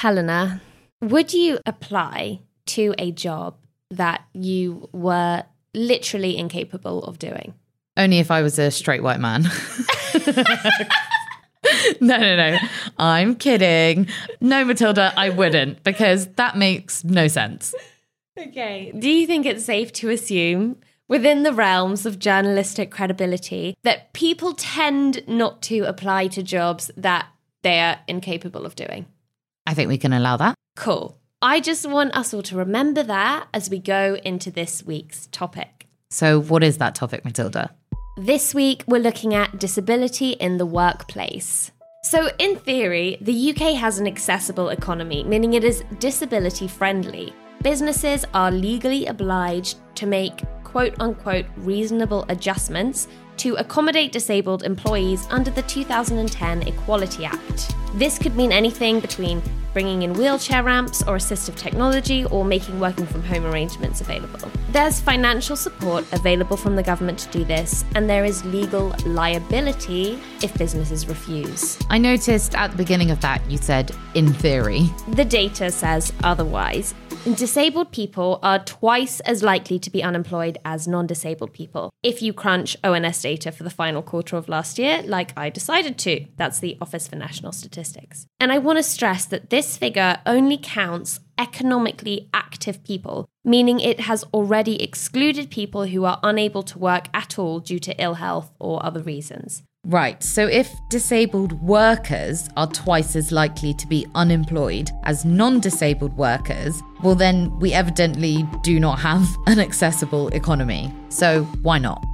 Helena, would you apply to a job that you were literally incapable of doing? Only if I was a straight white man. no, no, no. I'm kidding. No, Mathilda, I wouldn't because that makes no sense. Okay. Do you think it's safe to assume, within the realms of journalistic credibility, that people tend not to apply to jobs that they are incapable of doing? I think we can allow that. Cool. I just want us all to remember that as we go into this week's topic. So, what is that topic, Mathilda? This week, we're looking at disability in the workplace. So, in theory, the UK has an accessible economy, meaning it is disability friendly. Businesses are legally obliged to make quote unquote reasonable adjustments to accommodate disabled employees under the 2010 Equality Act. This could mean anything between bringing in wheelchair ramps or assistive technology or making working from home arrangements available. There's financial support available from the government to do this, and there is legal liability if businesses refuse. I noticed at the beginning of that you said, in theory. The data says otherwise. Disabled people are twice as likely to be unemployed as non disabled people. If you crunch ONS data for the final quarter of last year, like I decided to, that's the Office for National Statistics. And I want to stress that this figure only counts economically active people, meaning it has already excluded people who are unable to work at all due to ill health or other reasons. Right, so if disabled workers are twice as likely to be unemployed as non disabled workers, well, then we evidently do not have an accessible economy. So why not?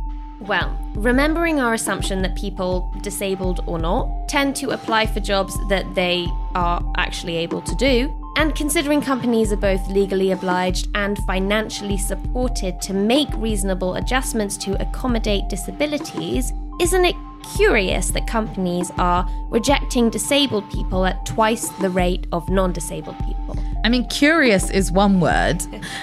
Well, remembering our assumption that people, disabled or not, tend to apply for jobs that they are actually able to do, and considering companies are both legally obliged and financially supported to make reasonable adjustments to accommodate disabilities, isn't it curious that companies are rejecting disabled people at twice the rate of non disabled people? I mean, curious is one word.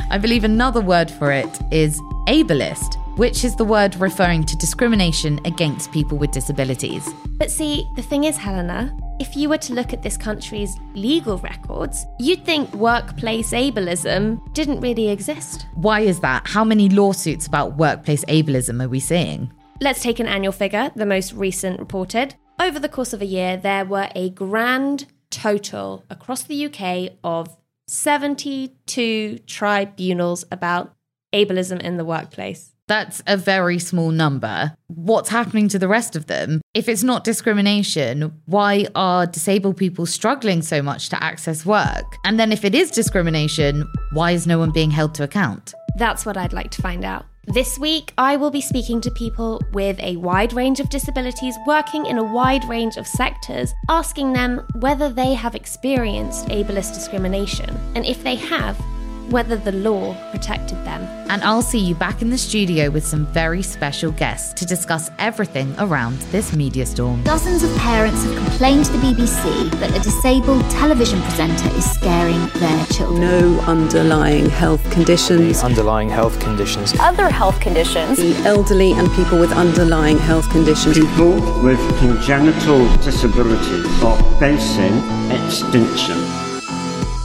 I believe another word for it is ableist, which is the word referring to discrimination against people with disabilities. But see, the thing is, Helena, if you were to look at this country's legal records, you'd think workplace ableism didn't really exist. Why is that? How many lawsuits about workplace ableism are we seeing? Let's take an annual figure, the most recent reported. Over the course of a year, there were a grand total across the UK of 72 tribunals about ableism in the workplace. That's a very small number. What's happening to the rest of them? If it's not discrimination, why are disabled people struggling so much to access work? And then if it is discrimination, why is no one being held to account? That's what I'd like to find out. This week, I will be speaking to people with a wide range of disabilities working in a wide range of sectors, asking them whether they have experienced ableist discrimination, and if they have, whether the law protected them. And I'll see you back in the studio with some very special guests to discuss everything around this media storm. Dozens of parents have complained to the BBC that a disabled television presenter is scaring their children. No underlying health conditions. underlying health conditions. Other health conditions. The elderly and people with underlying health conditions. People with congenital disabilities are facing extinction.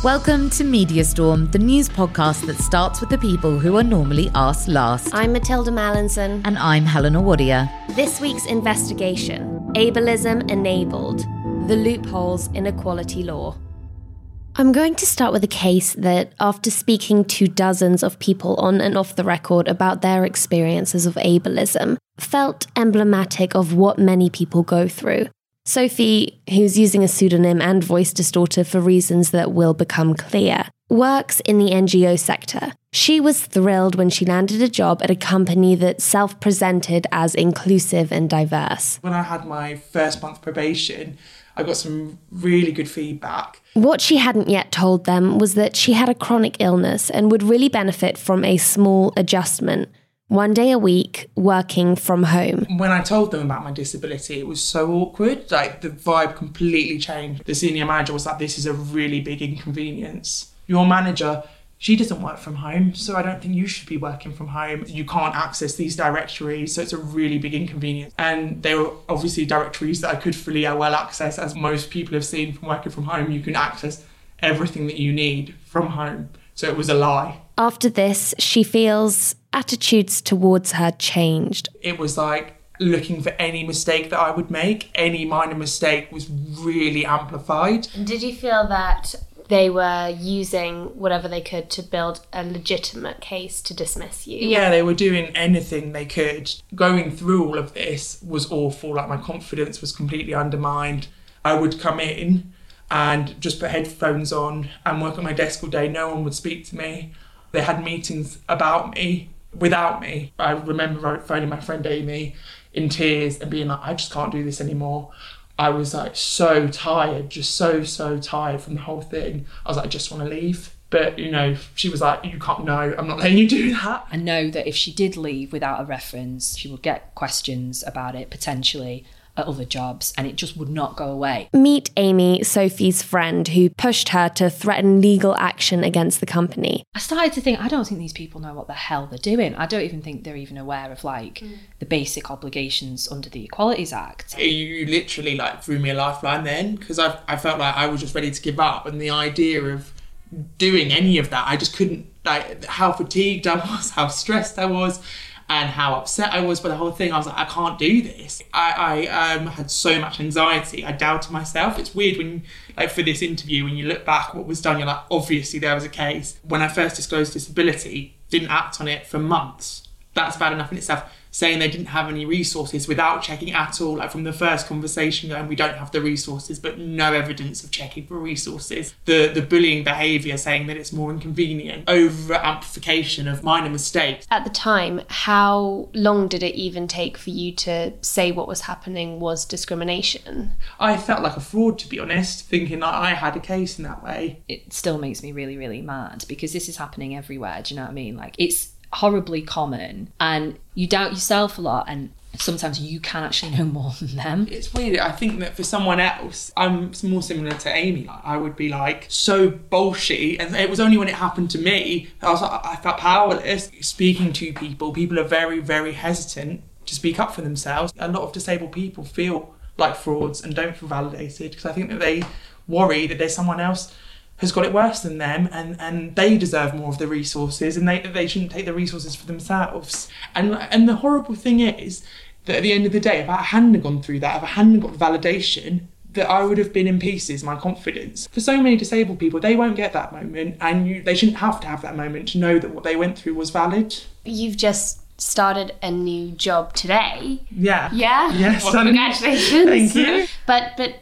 Welcome to Media Storm, the news podcast that starts with the people who are normally asked last. I'm Mathilda Mallinson. And I'm Helena Wadia. This week's investigation Ableism Enabled The Loopholes in Equality Law. I'm going to start with a case that, after speaking to dozens of people on and off the record about their experiences of ableism, felt emblematic of what many people go through. Sophie, who's using a pseudonym and voice distorter for reasons that will become clear, works in the NGO sector. She was thrilled when she landed a job at a company that self presented as inclusive and diverse. When I had my first month probation, I got some really good feedback. What she hadn't yet told them was that she had a chronic illness and would really benefit from a small adjustment one day a week working from home. When I told them about my disability, it was so awkward. Like the vibe completely changed. The senior manager was like, This is a really big inconvenience. Your manager, she doesn't work from home, so I don't think you should be working from home. You can't access these directories, so it's a really big inconvenience. And they were obviously directories that I could fully well access, as most people have seen from working from home. You can access everything that you need from home. So it was a lie. After this, she feels attitudes towards her changed. It was like looking for any mistake that I would make, any minor mistake was really amplified. Did you feel that they were using whatever they could to build a legitimate case to dismiss you? Yeah, they were doing anything they could. Going through all of this was awful. Like my confidence was completely undermined. I would come in and just put headphones on and work at my desk all day. No one would speak to me. They had meetings about me without me. I remember phoning my friend Amy in tears and being like, I just can't do this anymore. I was like so tired, just so, so tired from the whole thing. I was like, I just want to leave. But, you know, she was like, You can't, no, I'm not letting you do that. I know that if she did leave without a reference, she would get questions about it potentially other jobs and it just would not go away. Meet Amy, Sophie's friend, who pushed her to threaten legal action against the company. I started to think, I don't think these people know what the hell they're doing. I don't even think they're even aware of like mm. the basic obligations under the Equalities Act. You literally like threw me a lifeline then because I, I felt like I was just ready to give up and the idea of doing any of that, I just couldn't like how fatigued I was, how stressed I was and how upset I was by the whole thing. I was like, I can't do this. I, I um, had so much anxiety. I doubted myself. It's weird when, like, for this interview, when you look back what was done, you're like, obviously there was a case. When I first disclosed disability, didn't act on it for months. That's bad enough in itself saying they didn't have any resources without checking at all, like from the first conversation going, we don't have the resources, but no evidence of checking for resources. The the bullying behaviour saying that it's more inconvenient, over amplification of minor mistakes. At the time, how long did it even take for you to say what was happening was discrimination? I felt like a fraud to be honest, thinking that I had a case in that way. It still makes me really, really mad because this is happening everywhere. Do you know what I mean? Like it's horribly common and you doubt yourself a lot and sometimes you can actually know more than them. It's weird. I think that for someone else, I'm more similar to Amy. I would be like so bullshit, and it was only when it happened to me I was like, I felt powerless. Speaking to people, people are very, very hesitant to speak up for themselves. A lot of disabled people feel like frauds and don't feel validated because I think that they worry that there's someone else has got it worse than them and, and they deserve more of the resources and they, they shouldn't take the resources for themselves. And and the horrible thing is that at the end of the day, if I hadn't gone through that, if I hadn't got validation, that I would have been in pieces, my confidence. For so many disabled people, they won't get that moment and you, they shouldn't have to have that moment to know that what they went through was valid. You've just started a new job today. Yeah. Yeah? Yes. Well, congratulations. Thank you. But but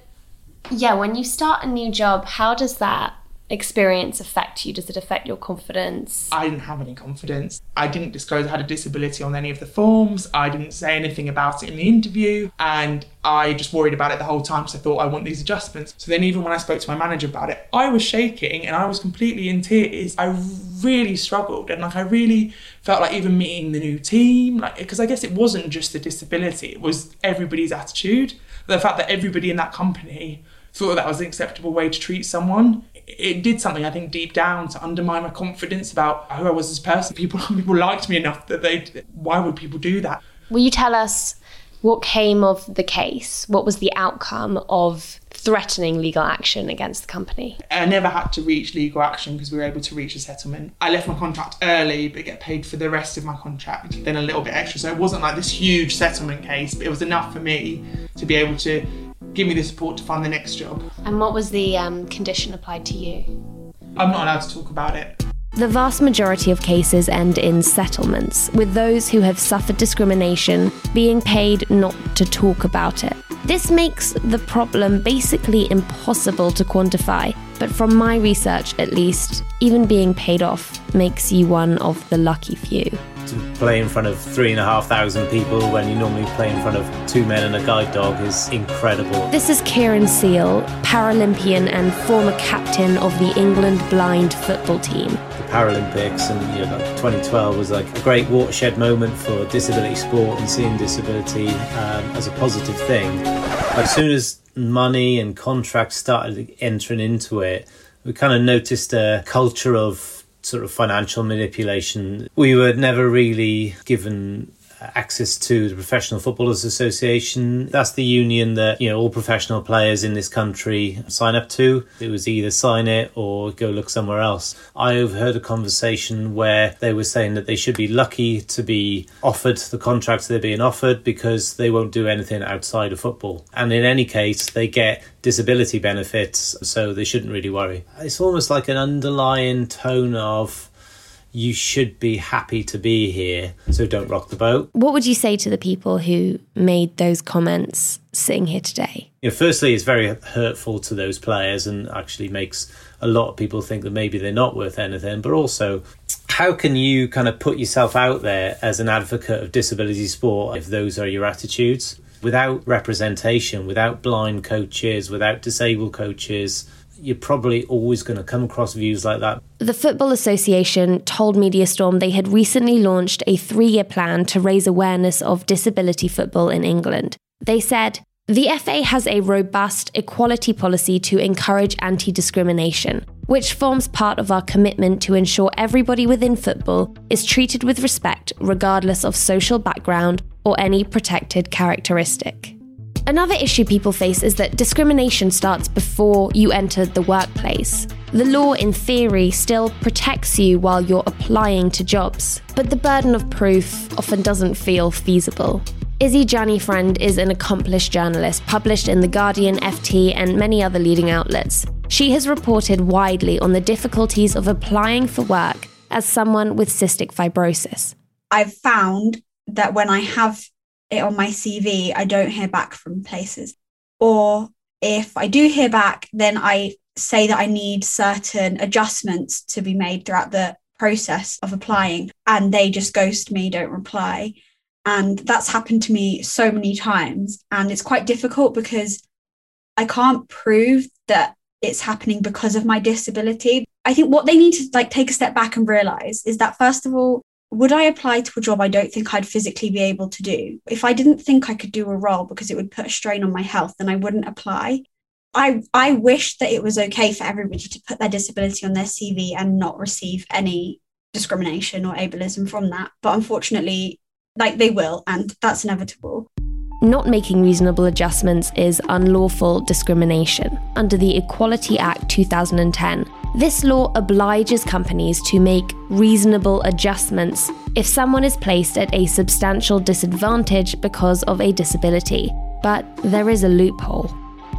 yeah, when you start a new job, how does that experience affect you? Does it affect your confidence? I didn't have any confidence. I didn't disclose I had a disability on any of the forms. I didn't say anything about it in the interview. And I just worried about it the whole time because I thought I want these adjustments. So then, even when I spoke to my manager about it, I was shaking and I was completely in tears. I really struggled and like I really felt like even meeting the new team, like because I guess it wasn't just the disability, it was everybody's attitude. The fact that everybody in that company thought that was an acceptable way to treat someone it did something I think deep down to undermine my confidence about who I was as a person. People people liked me enough that they why would people do that? Will you tell us what came of the case? What was the outcome of threatening legal action against the company? I never had to reach legal action because we were able to reach a settlement. I left my contract early but get paid for the rest of my contract, then a little bit extra. So it wasn't like this huge settlement case, but it was enough for me to be able to give me the support to find the next job. And what was the um, condition applied to you? I'm not allowed to talk about it. The vast majority of cases end in settlements, with those who have suffered discrimination being paid not to talk about it. This makes the problem basically impossible to quantify, but from my research at least, even being paid off makes you one of the lucky few to play in front of three and a half thousand people when you normally play in front of two men and a guide dog is incredible. This is Keryn Seal, Paralympian and former captain of the England blind football team. The Paralympics and you know, 2012 was like a great watershed moment for disability sport and seeing disability um, as a positive thing. As soon as money and contracts started entering into it, we kind of noticed a culture of sort of financial manipulation. We were never really given access to the Professional Footballers Association. That's the union that, you know, all professional players in this country sign up to. It was either sign it or go look somewhere else. I overheard a conversation where they were saying that they should be lucky to be offered the contracts they're being offered because they won't do anything outside of football. And in any case, they get disability benefits, so they shouldn't really worry. It's almost like an underlying tone of you should be happy to be here, so don't rock the boat. What would you say to the people who made those comments sitting here today? You know, firstly, it's very hurtful to those players and actually makes a lot of people think that maybe they're not worth anything. But also, how can you kind of put yourself out there as an advocate of disability sport if those are your attitudes? Without representation, without blind coaches, without disabled coaches, you're probably always going to come across views like that. The Football Association told Media Storm they had recently launched a three year plan to raise awareness of disability football in England. They said, the FA has a robust equality policy to encourage anti discrimination, which forms part of our commitment to ensure everybody within football is treated with respect regardless of social background or any protected characteristic. Another issue people face is that discrimination starts before you enter the workplace. The law, in theory, still protects you while you're applying to jobs, but the burden of proof often doesn't feel feasible. Izzy Jani Friend is an accomplished journalist, published in The Guardian, FT, and many other leading outlets. She has reported widely on the difficulties of applying for work as someone with cystic fibrosis. I've found that when I have it on my CV, I don't hear back from places. Or if I do hear back, then I say that I need certain adjustments to be made throughout the process of applying, and they just ghost me, don't reply. And that's happened to me so many times. And it's quite difficult because I can't prove that it's happening because of my disability. I think what they need to like take a step back and realize is that first of all, would I apply to a job I don't think I'd physically be able to do? If I didn't think I could do a role because it would put a strain on my health, then I wouldn't apply. I, I wish that it was okay for everybody to put their disability on their CV and not receive any discrimination or ableism from that. But unfortunately, like they will, and that's inevitable. Not making reasonable adjustments is unlawful discrimination under the Equality Act 2010. This law obliges companies to make reasonable adjustments if someone is placed at a substantial disadvantage because of a disability. But there is a loophole.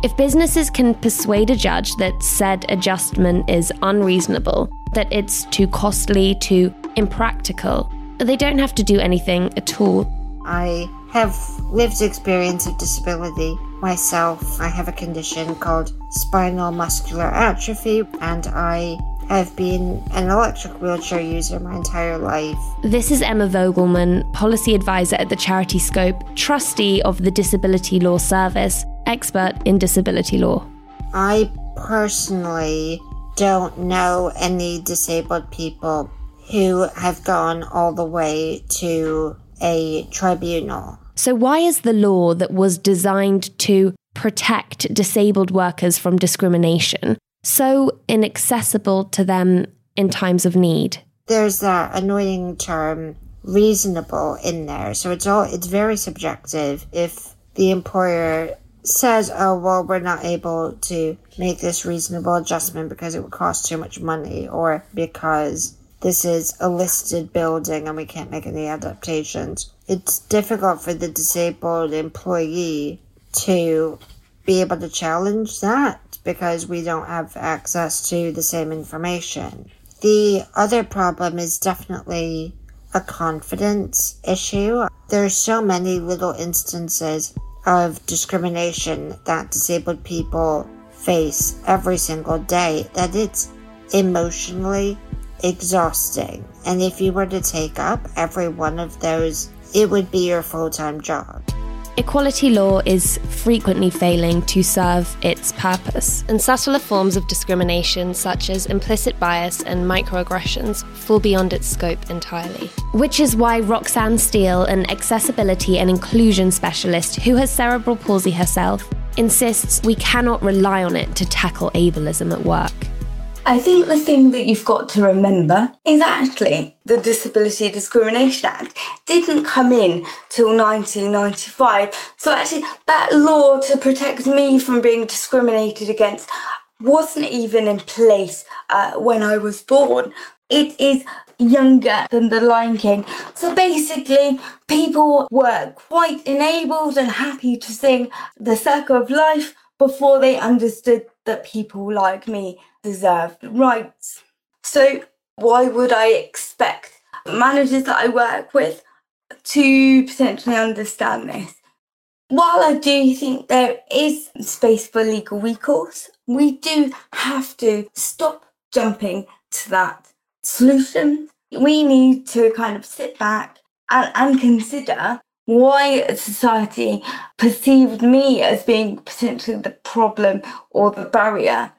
If businesses can persuade a judge that said adjustment is unreasonable, that it's too costly, too impractical, they don't have to do anything at all. I have lived experience of disability myself. I have a condition called spinal muscular atrophy, and I have been an electric wheelchair user my entire life. This is Emma Vogelmann, policy advisor at the charity Scope, trustee of the Disability Law Service, expert in disability law. I personally don't know any disabled people who have gone all the way to a tribunal. So, why is the law that was designed to protect disabled workers from discrimination so inaccessible to them in times of need? There's that annoying term reasonable in there. So it's all it's very subjective. If the employer says, "Oh, well, we're not able to make this reasonable adjustment because it would cost too much money or because this is a listed building and we can't make any adaptations. It's difficult for the disabled employee to be able to challenge that because we don't have access to the same information. The other problem is definitely a confidence issue. There's so many little instances of discrimination that disabled people face every single day that it's emotionally exhausting. And if you were to take up every one of those, it would be your full time job. Equality law is frequently failing to serve its purpose, and subtler forms of discrimination, such as implicit bias and microaggressions, fall beyond its scope entirely. Which is why Roxanne Steele, an accessibility and inclusion specialist who has cerebral palsy herself, insists we cannot rely on it to tackle ableism at work. I think the thing that you've got to remember is actually the Disability Discrimination Act didn't come in till 1995. So actually, that law to protect me from being discriminated against wasn't even in place uh, when I was born. It is younger than the Lion King. So basically, people were quite enabled and happy to sing the circle of life before they understood that people like me deserved rights. So, why would I expect managers that I work with to potentially understand this? While I do think there is space for legal recourse, we do have to stop jumping to that solution. We need to kind of sit back and, and consider why society perceived me as being potentially the problem or the barrier.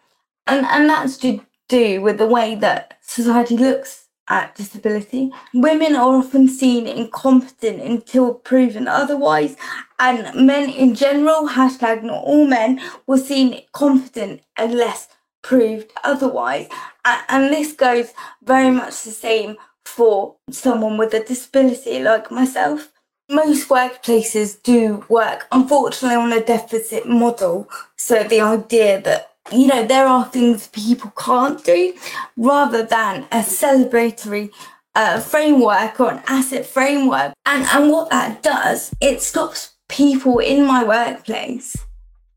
And, and that's to do with the way that society looks at disability. Women are often seen incompetent until proven otherwise, and men in general, hashtag not all men, were seen competent unless proved otherwise. And, and this goes very much the same for someone with a disability like myself most workplaces do work, unfortunately, on a deficit model. So the idea that you know there are things people can't do, rather than a celebratory uh, framework or an asset framework, and and what that does, it stops people in my workplace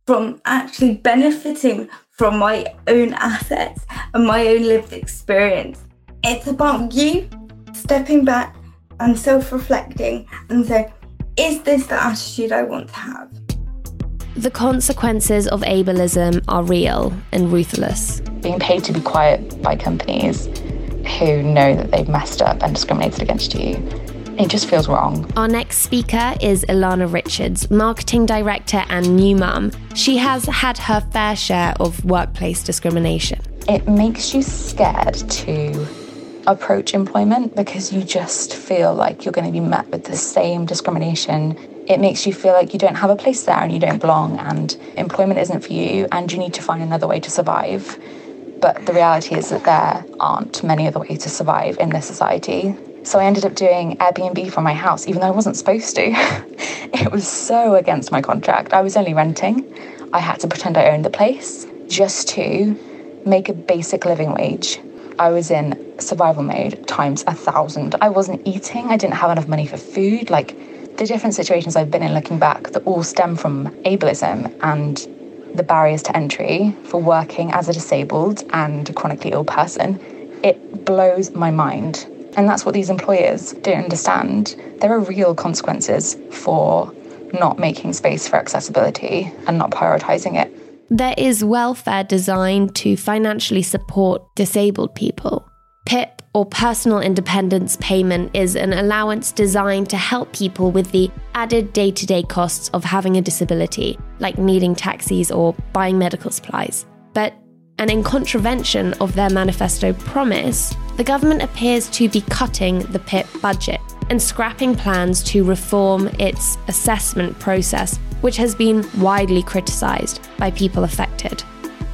from actually benefiting from my own assets and my own lived experience. It's about you stepping back and self reflecting and saying, is this the attitude I want to have? The consequences of ableism are real and ruthless. Being paid to be quiet by companies who know that they've messed up and discriminated against you, it just feels wrong. Our next speaker is Ilana Richards, marketing director and new mum. She has had her fair share of workplace discrimination. It makes you scared to approach employment because you just feel like you're going to be met with the same discrimination. It makes you feel like you don't have a place there and you don't belong, and employment isn't for you, and you need to find another way to survive. But the reality is that there aren't many other ways to survive in this society. So I ended up doing Airbnb from my house, even though I wasn't supposed to. it was so against my contract. I was only renting. I had to pretend I owned the place just to make a basic living wage I was in survival mode times a thousand. I wasn't eating, I didn't have enough money for food. Like the different situations I've been in looking back that all stem from ableism and the barriers to entry for working as a disabled and chronically ill person, it blows my mind. And that's what these employers don't understand. There are real consequences for not making space for accessibility and not prioritizing it there is welfare designed to financially support disabled people. PIP or personal independence payment is an allowance designed to help people with the added day to day costs of having a disability, like needing taxis or buying medical supplies. But, and in contravention of their manifesto promise, the government appears to be cutting the PIP budget and scrapping plans to reform its assessment process which has been widely criticised by people affected.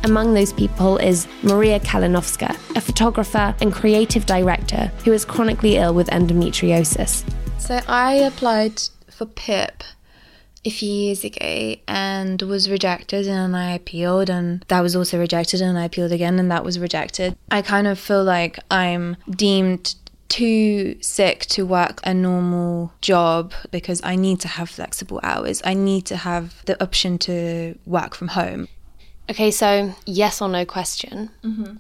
Among those people is Maria Kalinowska, a photographer and creative director who is chronically ill with endometriosis. So I applied for PIP a few years ago and was rejected and I appealed and that was also rejected and I appealed again and that was rejected. I kind of feel like I'm deemed too sick to work a normal job because I need to have flexible hours. I need to have the option to work from home. Okay, so yes or no question. Mm-hmm.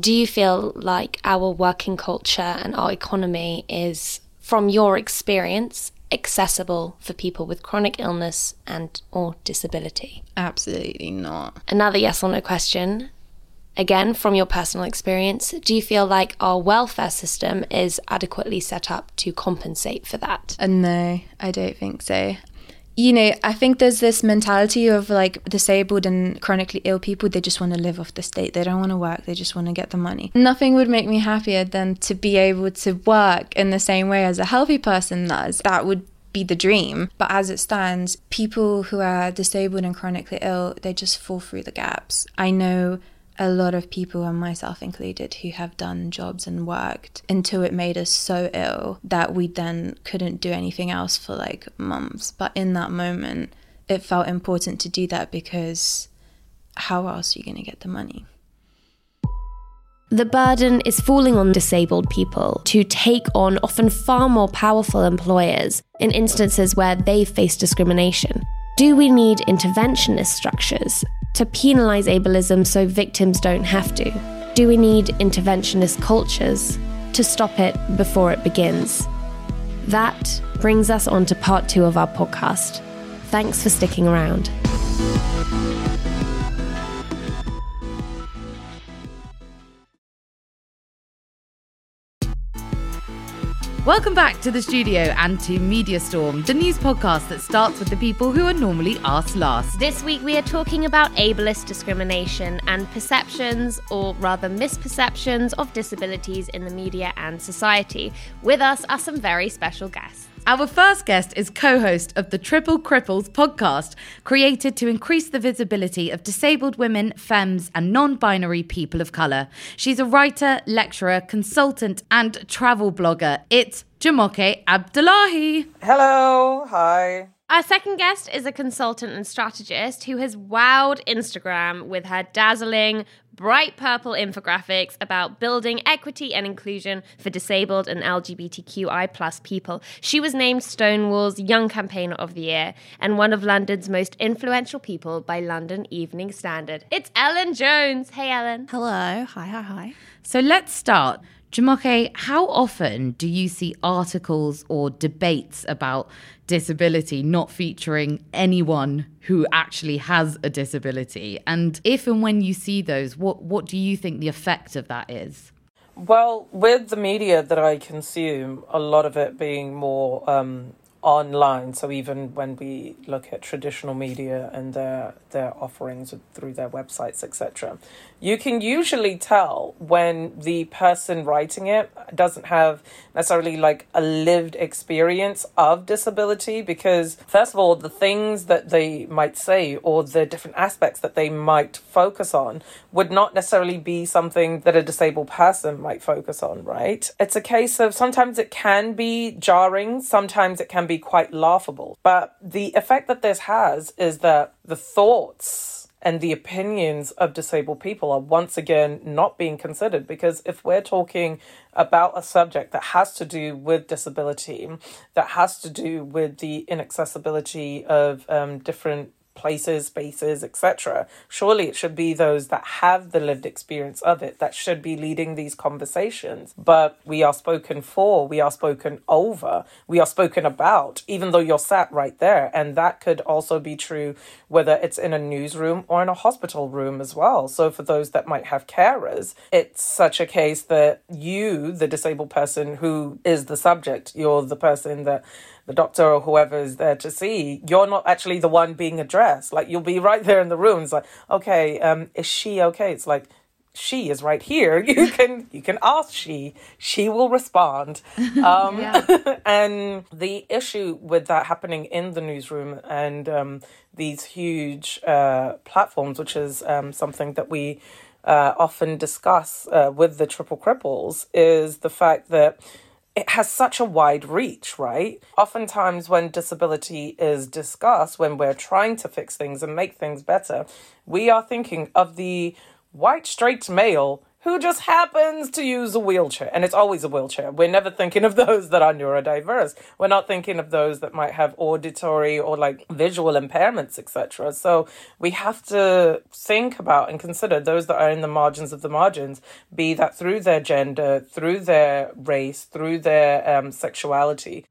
Do you feel like our working culture and our economy is, from your experience, accessible for people with chronic illness and or disability? Absolutely not. Another yes or no question. Again, from your personal experience, do you feel like our welfare system is adequately set up to compensate for that? Uh, no, I don't think so. You know, I think there's this mentality of like disabled and chronically ill people, they just want to live off the state. They don't want to work, they just want to get the money. Nothing would make me happier than to be able to work in the same way as a healthy person does. That would be the dream. But as it stands, people who are disabled and chronically ill, they just fall through the gaps. I know a lot of people, and myself included, who have done jobs and worked until it made us so ill that we then couldn't do anything else for like months. But in that moment, it felt important to do that because how else are you going to get the money? The burden is falling on disabled people to take on often far more powerful employers in instances where they face discrimination. Do we need interventionist structures to penalise ableism so victims don't have to? Do we need interventionist cultures to stop it before it begins? That brings us on to part two of our podcast. Thanks for sticking around. Welcome back to the studio and to Media Storm, the news podcast that starts with the people who are normally asked last. This week we are talking about ableist discrimination and perceptions, or rather misperceptions, of disabilities in the media and society. With us are some very special guests. Our first guest is co host of the Triple Cripples podcast, created to increase the visibility of disabled women, femmes, and non binary people of colour. She's a writer, lecturer, consultant, and travel blogger. It's Jumoke Abdullahi. Hello. Hi. Our second guest is a consultant and strategist who has wowed Instagram with her dazzling, bright purple infographics about building equity and inclusion for disabled and LGBTQI plus people. She was named Stonewall's Young Campaigner of the Year and one of London's most influential people by London Evening Standard. It's Ellen Jones. Hey, Ellen. Hello. Hi, hi, hi. So let's start. Jumoke, how often do you see articles or debates about disability not featuring anyone who actually has a disability? And if and when you see those, what, what do you think the effect of that is? Well, with the media that I consume, a lot of it being more um, online. So even when we look at traditional media and their their offerings through their websites, etc., you can usually tell when the person writing it doesn't have necessarily like a lived experience of disability because first of all the things that they might say or the different aspects that they might focus on would not necessarily be something that a disabled person might focus on right? It's a case of sometimes it can be jarring sometimes it can be quite laughable but the effect that this has is that the thoughts and the opinions of disabled people are once again not being considered because if we're talking about a subject that has to do with disability, that has to do with the inaccessibility of um, different places, spaces, etc. Surely it should be those that have the lived experience of it that should be leading these conversations. But we are spoken for, we are spoken over, we are spoken about, even though you're sat right there. And that could also be true whether it's in a newsroom or in a hospital room as well. So for those that might have carers, it's such a case that you, the disabled person who is the subject, you're the person that the doctor or whoever is there to see, you're not actually the one being addressed. Like you'll be right there in the room. It's like, okay, um, is she okay? It's like, she is right here. You can you can ask she. She will respond. Um, and the issue with that happening in the newsroom and um, these huge uh, platforms, which is um, something that we uh, often discuss uh, with the triple cripples, is the fact that it has such a wide reach, right? Oftentimes, when disability is discussed, when we're trying to fix things and make things better, we are thinking of the white straight male who just happens to use a wheelchair. And it's always a wheelchair. We're never thinking of those that are neurodiverse. We're not thinking of those that might have auditory or like visual impairments, etc. So we have to think about and consider those that are in the margins of the margins, be that through their gender, through their race, through their um, sexuality.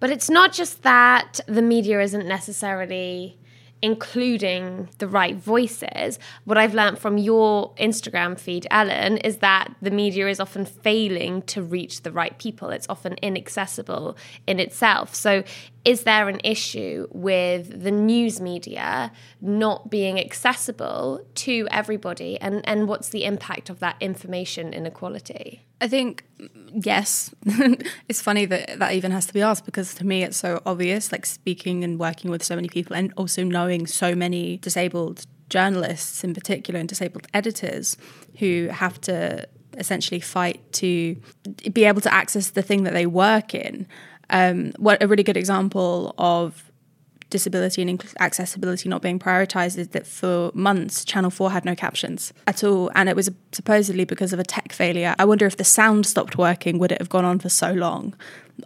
But it's not just that the media isn't necessarily including the right voices. What I've learned from your Instagram feed, Ellen, is that the media is often failing to reach the right people. It's often inaccessible in itself. So is there an issue with the news media not being accessible to everybody? And, and what's the impact of that information inequality? I think yes. It's funny that that even has to be asked because to me it's so obvious like speaking and working with so many people and also knowing so many disabled journalists in particular and disabled editors who have to essentially fight to be able to access the thing that they work in. Um, what a really good example of disability and accessibility not being prioritized is that for months Channel 4 had no captions at all and it was supposedly because of a tech failure. I wonder if the sound stopped working would it have gone on for so long?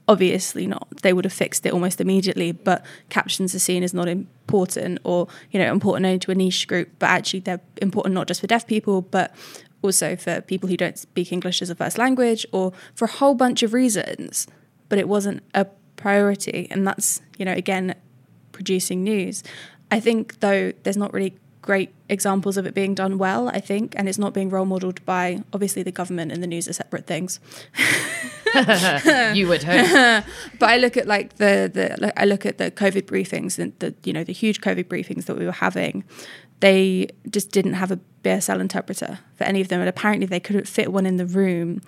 Obviously not. They would have fixed it almost immediately, but captions are seen as not important or you know important only to a niche group, but actually they're important not just for deaf people but also for people who don't speak English as a first language or for a whole bunch of reasons. But it wasn't a priority and that's, you know, again producing news. I think, though, there's not really great examples of it being done well, I think, and it's not being role modeled by obviously the government and the news are separate things. you would hope. but I look at like the the I look at the COVID briefings and the you know the huge COVID briefings that we were having. They just didn't have a BSL interpreter for any of them, and apparently they couldn't fit one in the room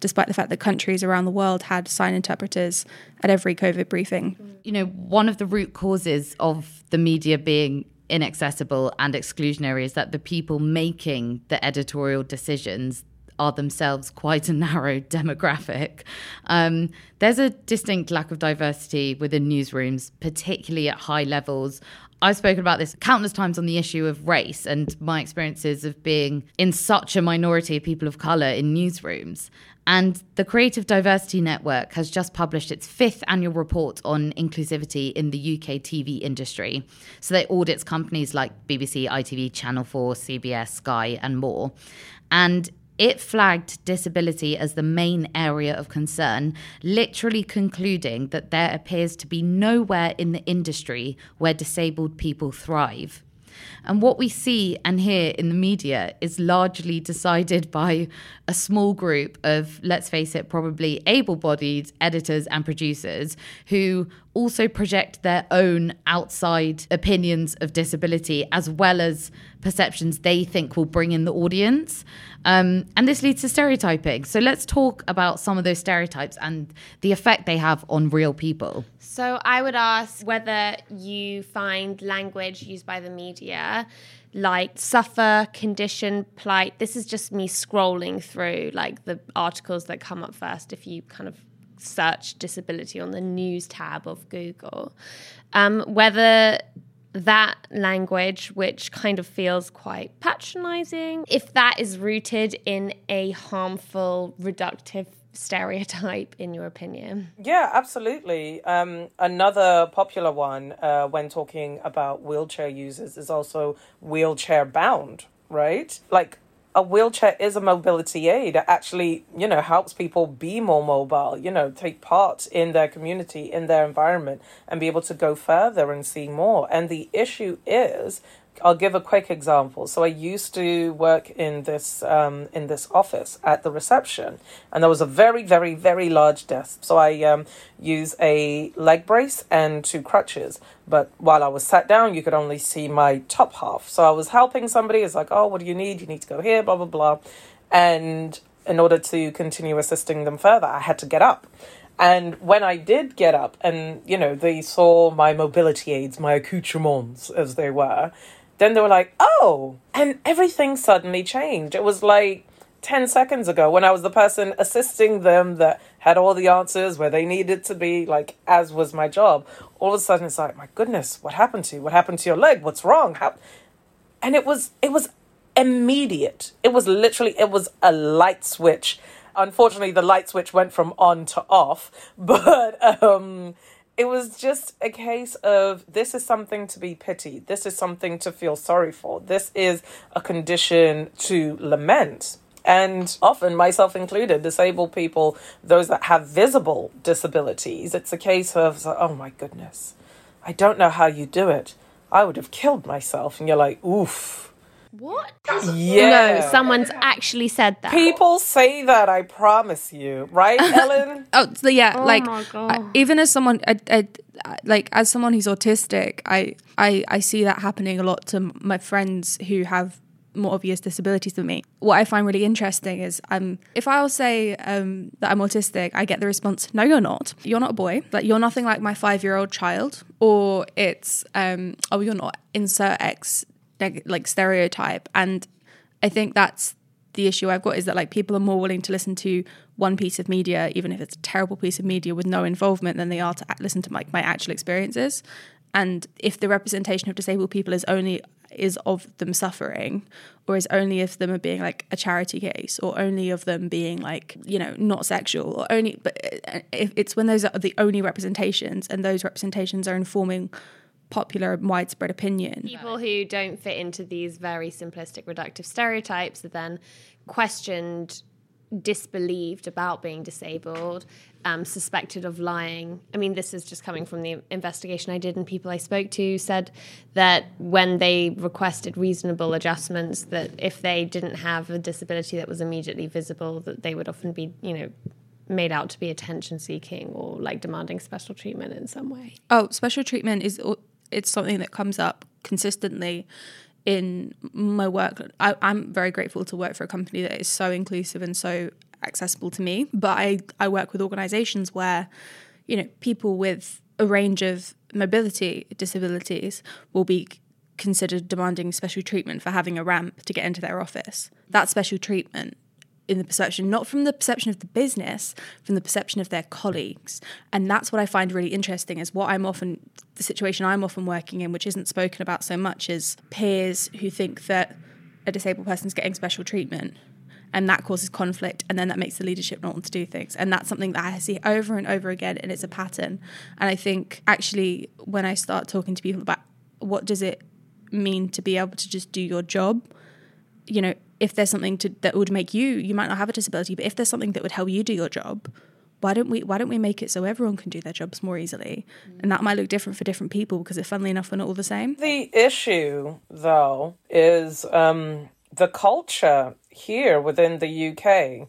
despite the fact that countries around the world had sign interpreters at every COVID briefing. You know, one of the root causes of the media being inaccessible and exclusionary is that the people making the editorial decisions are themselves quite a narrow demographic. Um, there's a distinct lack of diversity within newsrooms, particularly at high levels. I've spoken about this countless times on the issue of race and my experiences of being in such a minority of people of colour in newsrooms. And the Creative Diversity Network has just published its fifth annual report on inclusivity in the UK TV industry. So they audits companies like BBC, ITV, Channel 4, CBS, Sky, and more. And it flagged disability as the main area of concern, literally concluding that there appears to be nowhere in the industry where disabled people thrive. And what we see and hear in the media is largely decided by a small group of, let's face it, probably able bodied editors and producers who also project their own outside opinions of disability as well as perceptions they think will bring in the audience. Um, and this leads to stereotyping. So let's talk about some of those stereotypes and the effect they have on real people. So I would ask whether you find language used by the media like suffer, condition, plight. This is just me scrolling through like the articles that come up first if you kind of search disability on the news tab of Google. Um, whether that language, which kind of feels quite patronizing, if that is rooted in a harmful, reductive stereotype, in your opinion? Yeah, absolutely. Um, another popular one uh, when talking about wheelchair users is also wheelchair bound, right? Like, a wheelchair is a mobility aid. It actually, you know, helps people be more mobile, you know, take part in their community, in their environment, and be able to go further and see more. And the issue is I'll give a quick example. So I used to work in this um, in this office at the reception, and there was a very very very large desk. So I um, use a leg brace and two crutches. But while I was sat down, you could only see my top half. So I was helping somebody. It's like, oh, what do you need? You need to go here, blah blah blah. And in order to continue assisting them further, I had to get up. And when I did get up, and you know, they saw my mobility aids, my accoutrements, as they were, then they were like, oh, and everything suddenly changed. It was like 10 seconds ago when I was the person assisting them that had all the answers where they needed to be, like, as was my job. All of a sudden, it's like, my goodness, what happened to you? What happened to your leg? What's wrong? How? And it was, it was immediate. It was literally, it was a light switch. Unfortunately, the light switch went from on to off, but, um, it was just a case of this is something to be pitied. This is something to feel sorry for. This is a condition to lament. And often, myself included, disabled people, those that have visible disabilities, it's a case of, oh my goodness, I don't know how you do it. I would have killed myself. And you're like, oof what? Yeah. No, someone's actually said that. People say that, I promise you. Right, Ellen? oh, so yeah, Oh like my God. I- even as someone I, I, I- like as someone who's autistic, I, I I see that happening a lot to my friends who have more obvious disabilities than me. What I find really interesting is um if I'll say um that I'm autistic, I get the response, "No, you're not. You're not a boy. Like you're nothing like my 5-year-old child." Or it's um oh, you're not insert X neg- like stereotype. And i think that's the issue i've got is that like people are more willing to listen to one piece of media even if it's a terrible piece of media with no involvement than they are to listen to like my actual experiences. And if the representation of disabled people is only is of them suffering or is only of them being like a charity case or only of them being like you know not sexual or only but uh, it's when those are the only representations and those representations are informing popular and widespread opinion People who don't fit into these very simplistic, reductive stereotypes are then questioned, disbelieved about being disabled, um, suspected of lying. I mean, this is just coming from the investigation I did, and people I spoke to said that when they requested reasonable adjustments, that if they didn't have a disability that was immediately visible, that they would often be, you know, made out to be attention seeking or like demanding special treatment in some way. Oh, special treatment is it's something that comes up consistently in my work. I, I'm very grateful to work for a company that is so inclusive and so accessible to me. But I, I work with organizations where, you know, people with a range of mobility disabilities will be considered demanding special treatment for having a ramp to get into their office. That special treatment in the perception, not from the perception of the business, from the perception of their colleagues. And that's what I find really interesting is what I'm often, the situation I'm often working in, which isn't spoken about so much, is peers who think that a disabled person's getting special treatment. And that causes conflict, and then that makes the leadership not want to do things. And that's something that I see over and over again, and it's a pattern. And I think actually, when I start talking to people about what does it mean to be able to just do your job, you know, if there's something to, that would make you, you might not have a disability, but if there's something that would help you do your job, why don't we why don't we make it so everyone can do their jobs more easily? Mm. And that might look different for different people because, funnily enough, we're not all the same. The issue, though, is um, the culture here within the UK.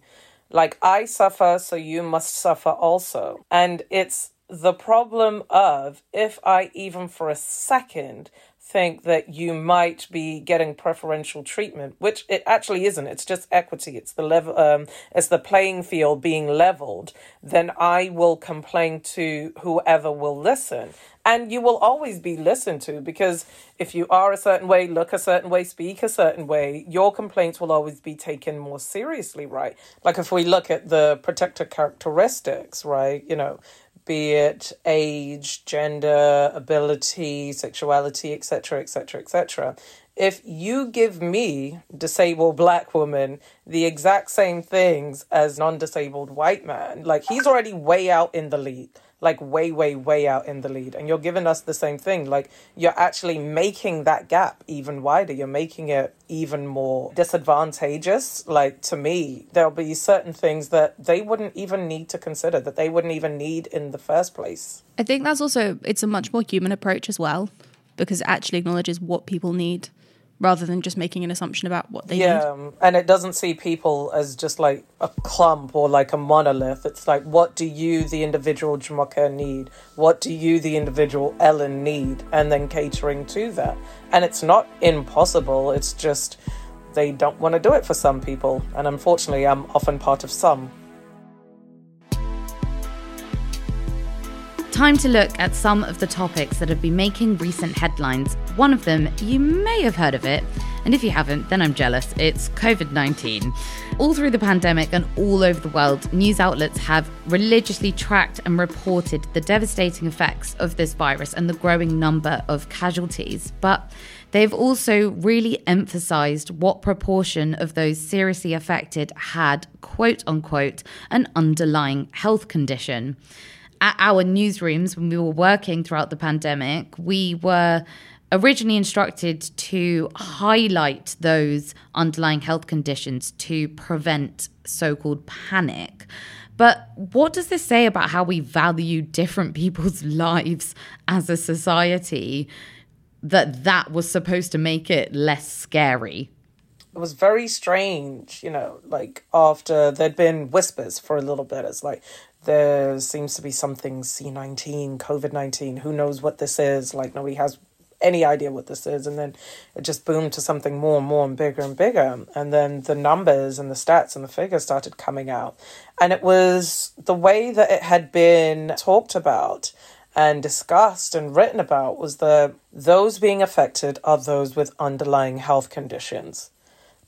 Like I suffer, so you must suffer also, and it's the problem of if I even for a second think that you might be getting preferential treatment, which it actually isn't. It's just equity. It's the level. Um, it's the playing field being leveled. Then I will complain to whoever will listen, and you will always be listened to because if you are a certain way, look a certain way, speak a certain way, your complaints will always be taken more seriously, right? Like if we look at the protected characteristics, right? You know, be it age, gender, ability, sexuality, etc., etc., etc. If you give me, disabled black woman, the exact same things as non disabled white man, like he's already way out in the lead like way, way, way out in the lead. And you're giving us the same thing. Like you're actually making that gap even wider. You're making it even more disadvantageous. Like to me, there'll be certain things that they wouldn't even need to consider, that they wouldn't even need in the first place. I think that's also it's a much more human approach as well, because it actually acknowledges what people need rather than just making an assumption about what they yeah, need. um, and it doesn't see people as just like a clump or like a monolith. It's like, what do you, the individual Jumoke, need? What do you, the individual Ellen, need? And then catering to that. And it's not impossible, it's just they don't want to do it for some people. And unfortunately, I'm often part of some. Time to look at some of the topics that have been making recent headlines. One of them, you may have heard of it, and if you haven't, then I'm jealous. It's COVID 19. All through the pandemic and all over the world, news outlets have religiously tracked and reported the devastating effects of this virus and the growing number of casualties. But they've also really emphasized what proportion of those seriously affected had, quote unquote, an underlying health condition at our newsrooms when we were working throughout the pandemic, we were originally instructed to highlight those underlying health conditions to prevent so called panic. But what does this say about how we value different people's lives as a society that that was supposed to make it less scary? It was very strange, you know, like after there'd been whispers for a little bit. It's like, there seems to be something C19, COVID 19, who knows what this is? Like, nobody has any idea what this is. And then it just boomed to something more and more and bigger and bigger. And then the numbers and the stats and the figures started coming out. And it was the way that it had been talked about and discussed and written about was that those being affected are those with underlying health conditions.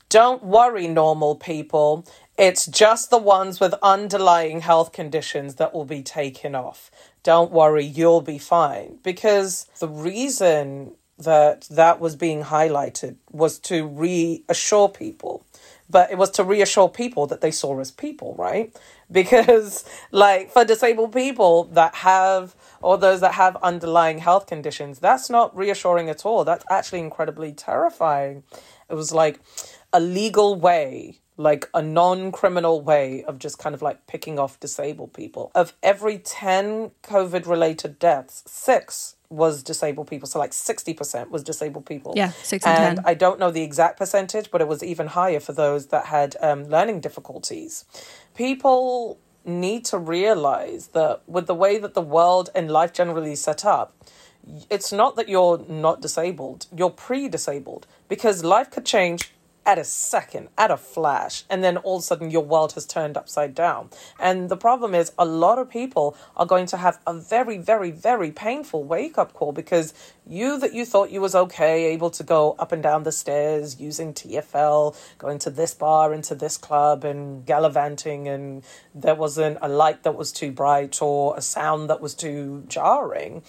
Don't worry, normal people. It's just the ones with underlying health conditions that will be taken off. Don't worry, you'll be fine. Because the reason that that was being highlighted was to reassure people but it was to reassure people that they saw as people, right? Because, like, for disabled people that have, or those that have underlying health conditions, that's not reassuring at all. That's actually incredibly terrifying. It was like a legal way, like a non criminal way of just kind of like picking off disabled people. Of every 10 COVID related deaths, six was disabled people. So like 60% was disabled people. Yeah, six and and 10. I don't know the exact percentage, but it was even higher for those that had um, learning difficulties. People need to realize that with the way that the world and life generally is set up, it's not that you're not disabled, you're pre disabled because life could change at a second, at a flash, and then all of a sudden your world has turned upside down. And the problem is, a lot of people are going to have a very, very, very painful wake up call because you that you thought you was okay, able to go up and down the stairs using TFL, going to this bar, into this club, and gallivanting, and there wasn't a light that was too bright or a sound that was too jarring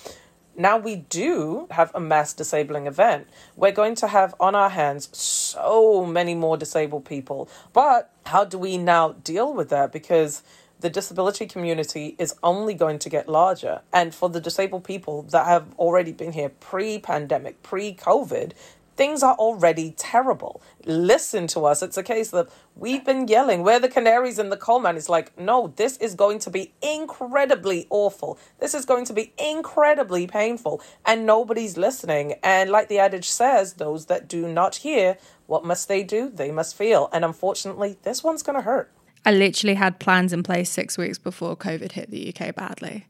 now we do have a mass disabling event. We're going to have on our hands so many more disabled people. But how do we now deal with that? Because the disability community is only going to get larger. And for the disabled people that have already been here pre pandemic, pre COVID, things are already terrible. Listen to us. It's a case that we've been yelling. We're the canaries in the coal mine. It's like, no, this is going to be incredibly awful. This is going to be incredibly painful. And nobody's listening. And like the adage says, those that do not hear, what must they do? They must feel. And unfortunately, this one's going to hurt. I literally had plans in place six weeks before COVID hit the UK badly.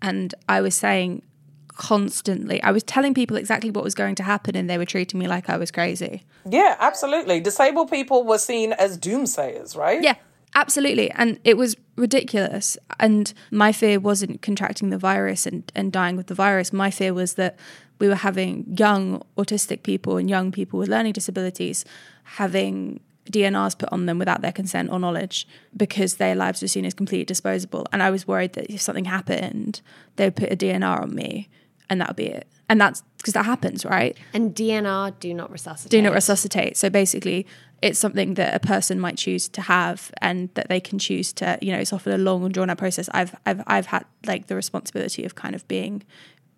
And I was saying constantly, I was telling people exactly what was going to happen, and they were treating me like I was crazy. Yeah, absolutely. Disabled people were seen as doomsayers, right? Yeah, absolutely. And it was ridiculous. And my fear wasn't contracting the virus and, and dying with the virus. My fear was that we were having young autistic people and young people with learning disabilities having DNRs put on them without their consent or knowledge because their lives were seen as completely disposable. And I was worried that if something happened, they would put a DNR on me and that'll be it. And that's because that happens, right? And DNR do not resuscitate. Do not resuscitate. So basically, it's something that a person might choose to have, and that they can choose to. You know, it's often a long and drawn out process. I've I've I've had like the responsibility of kind of being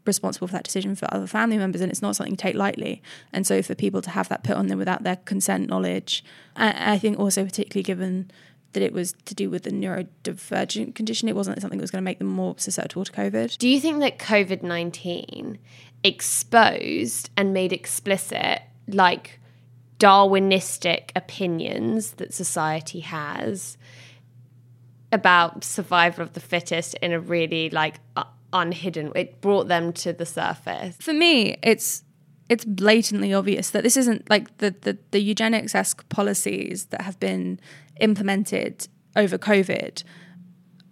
responsible for that decision for other family members, and it's not something you take lightly. And so, for people to have that put on them without their consent, knowledge, I, I think also particularly given that it was to do with the neurodivergent condition, it wasn't something that was going to make them more susceptible to COVID. Do you think that COVID 19 exposed and made explicit like Darwinistic opinions that society has about survival of the fittest in a really like uh, unhidden it brought them to the surface For me, it's it's blatantly obvious that this isn't like the the, the eugenics esque policies that have been implemented over COVID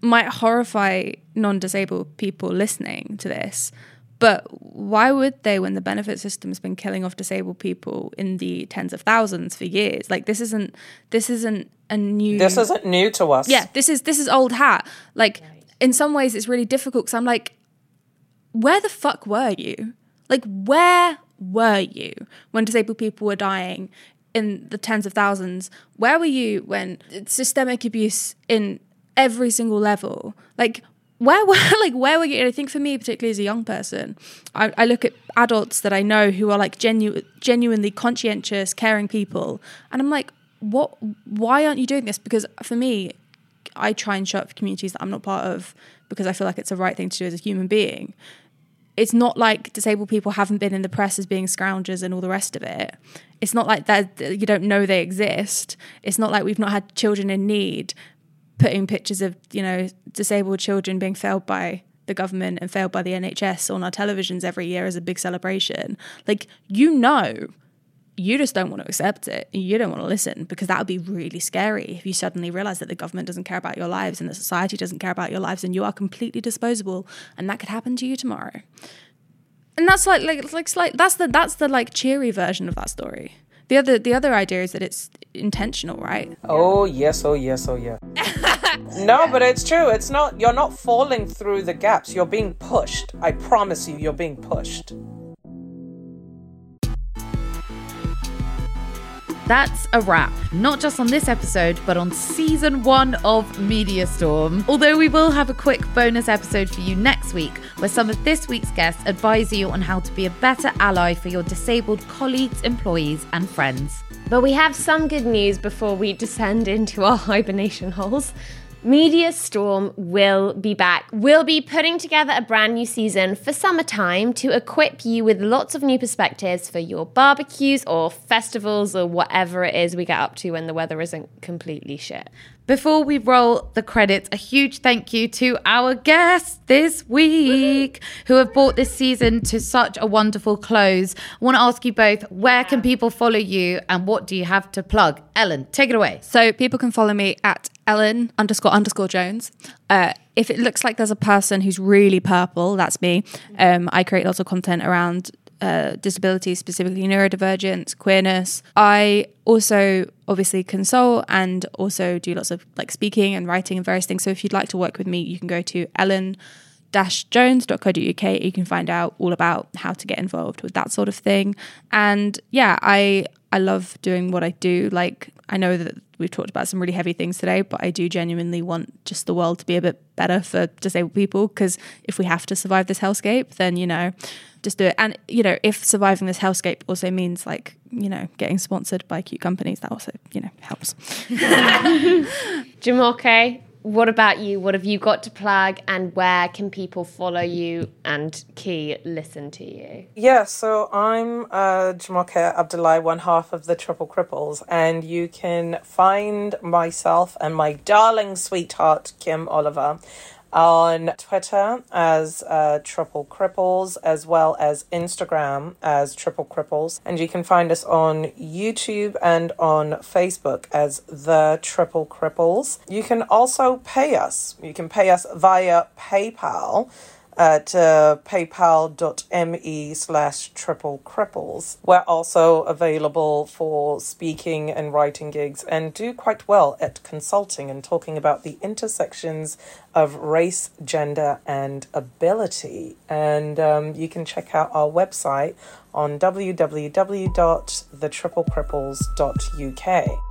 might horrify non disabled people listening to this. But why would they when the benefit system's been killing off disabled people in the tens of thousands for years? Like this isn't this isn't a new This isn't new to us. yeah, this is this is old hat. Like in some ways, it's really difficult because I'm like, where the fuck were you? Like where were you when disabled people were dying in the tens of thousands? Where were you when systemic abuse in every single level? Like where were like where were you? And I think for me, particularly as a young person, I, I look at adults that I know who are like genu- genuinely conscientious, caring people, and I'm like, what? Why aren't you doing this? Because for me, I try and show up for communities that I'm not part of because I feel like it's the right thing to do as a human being. It's not like disabled people haven't been in the press as being scroungers and all the rest of it. It's not like that you don't know they exist. It's not like we've not had children in need putting pictures of, you know, disabled children being failed by the government and failed by the NHS on our televisions every year as a big celebration. Like you know you just don't want to accept it. You don't want to listen because that would be really scary if you suddenly realize that the government doesn't care about your lives and the society doesn't care about your lives and you are completely disposable and that could happen to you tomorrow. And that's like like like, like that's the that's the like cheery version of that story. The other the other idea is that it's intentional, right? Oh yes, oh yes, oh yeah. no, but it's true. It's not you're not falling through the gaps. You're being pushed. I promise you you're being pushed. That's a wrap, not just on this episode, but on season one of Media Storm. Although we will have a quick bonus episode for you next week, where some of this week's guests advise you on how to be a better ally for your disabled colleagues, employees, and friends. But we have some good news before we descend into our hibernation holes. Media Storm will be back. We'll be putting together a brand new season for summertime to equip you with lots of new perspectives for your barbecues or festivals or whatever it is we get up to when the weather isn't completely shit. Before we roll the credits, a huge thank you to our guests this week who have brought this season to such a wonderful close. I want to ask you both where can people follow you and what do you have to plug? Ellen, take it away. So people can follow me at Ellen underscore underscore Jones. Uh, if it looks like there's a person who's really purple, that's me. Um, I create lots of content around uh, disabilities, specifically neurodivergence, queerness. I also obviously consult and also do lots of like speaking and writing and various things. So if you'd like to work with me, you can go to Ellen jones.co.uk you can find out all about how to get involved with that sort of thing and yeah i i love doing what i do like i know that we've talked about some really heavy things today but i do genuinely want just the world to be a bit better for disabled people because if we have to survive this hellscape then you know just do it. And you know, if surviving this hellscape also means like you know getting sponsored by cute companies, that also you know helps. Jumoke, what about you? What have you got to plug, and where can people follow you and key listen to you? Yeah, so I'm uh, Jumoke Abdullahi, one half of the Triple Cripples, and you can find myself and my darling sweetheart Kym Oliver on Twitter as uh, Triple Cripples, as well as Instagram as Triple Cripples. And you can find us on YouTube and on Facebook as The Triple Cripples. You can also pay us. You can pay us via PayPal at uh, paypal.me slash triple cripples. We're also available for speaking and writing gigs and do quite well at consulting and talking about the intersections of race, gender, and ability. And um, you can check out our website on www.thetriplecripples.uk.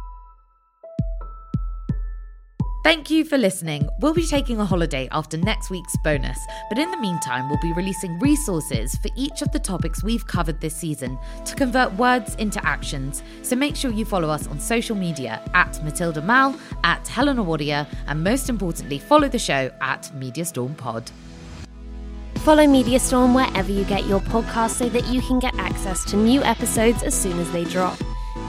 Thank you for listening. We'll be taking a holiday after next week's bonus, but in the meantime, we'll be releasing resources for each of the topics we've covered this season to convert words into actions. So make sure you follow us on social media at Mathilda Mall, at Helena Wadia, and most importantly, follow the show at Media Storm Pod. Follow Media Storm wherever you get your podcast so that you can get access to new episodes as soon as they drop.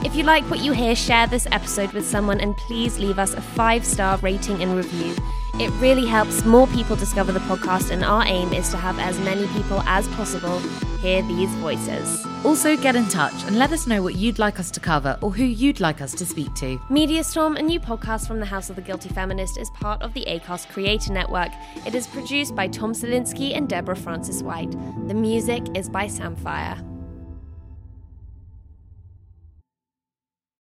If you like what you hear, share this episode with someone and please leave us a five star rating and review. It really helps more people discover the podcast, and our aim is to have as many people as possible hear these voices. Also, get in touch and let us know what you'd like us to cover or who you'd like us to speak to. Media Storm, a new podcast from the House of the Guilty Feminist, is part of the ACAST Creator Network. It is produced by Tom Salinsky and Deborah Frances White. The music is by Samfire.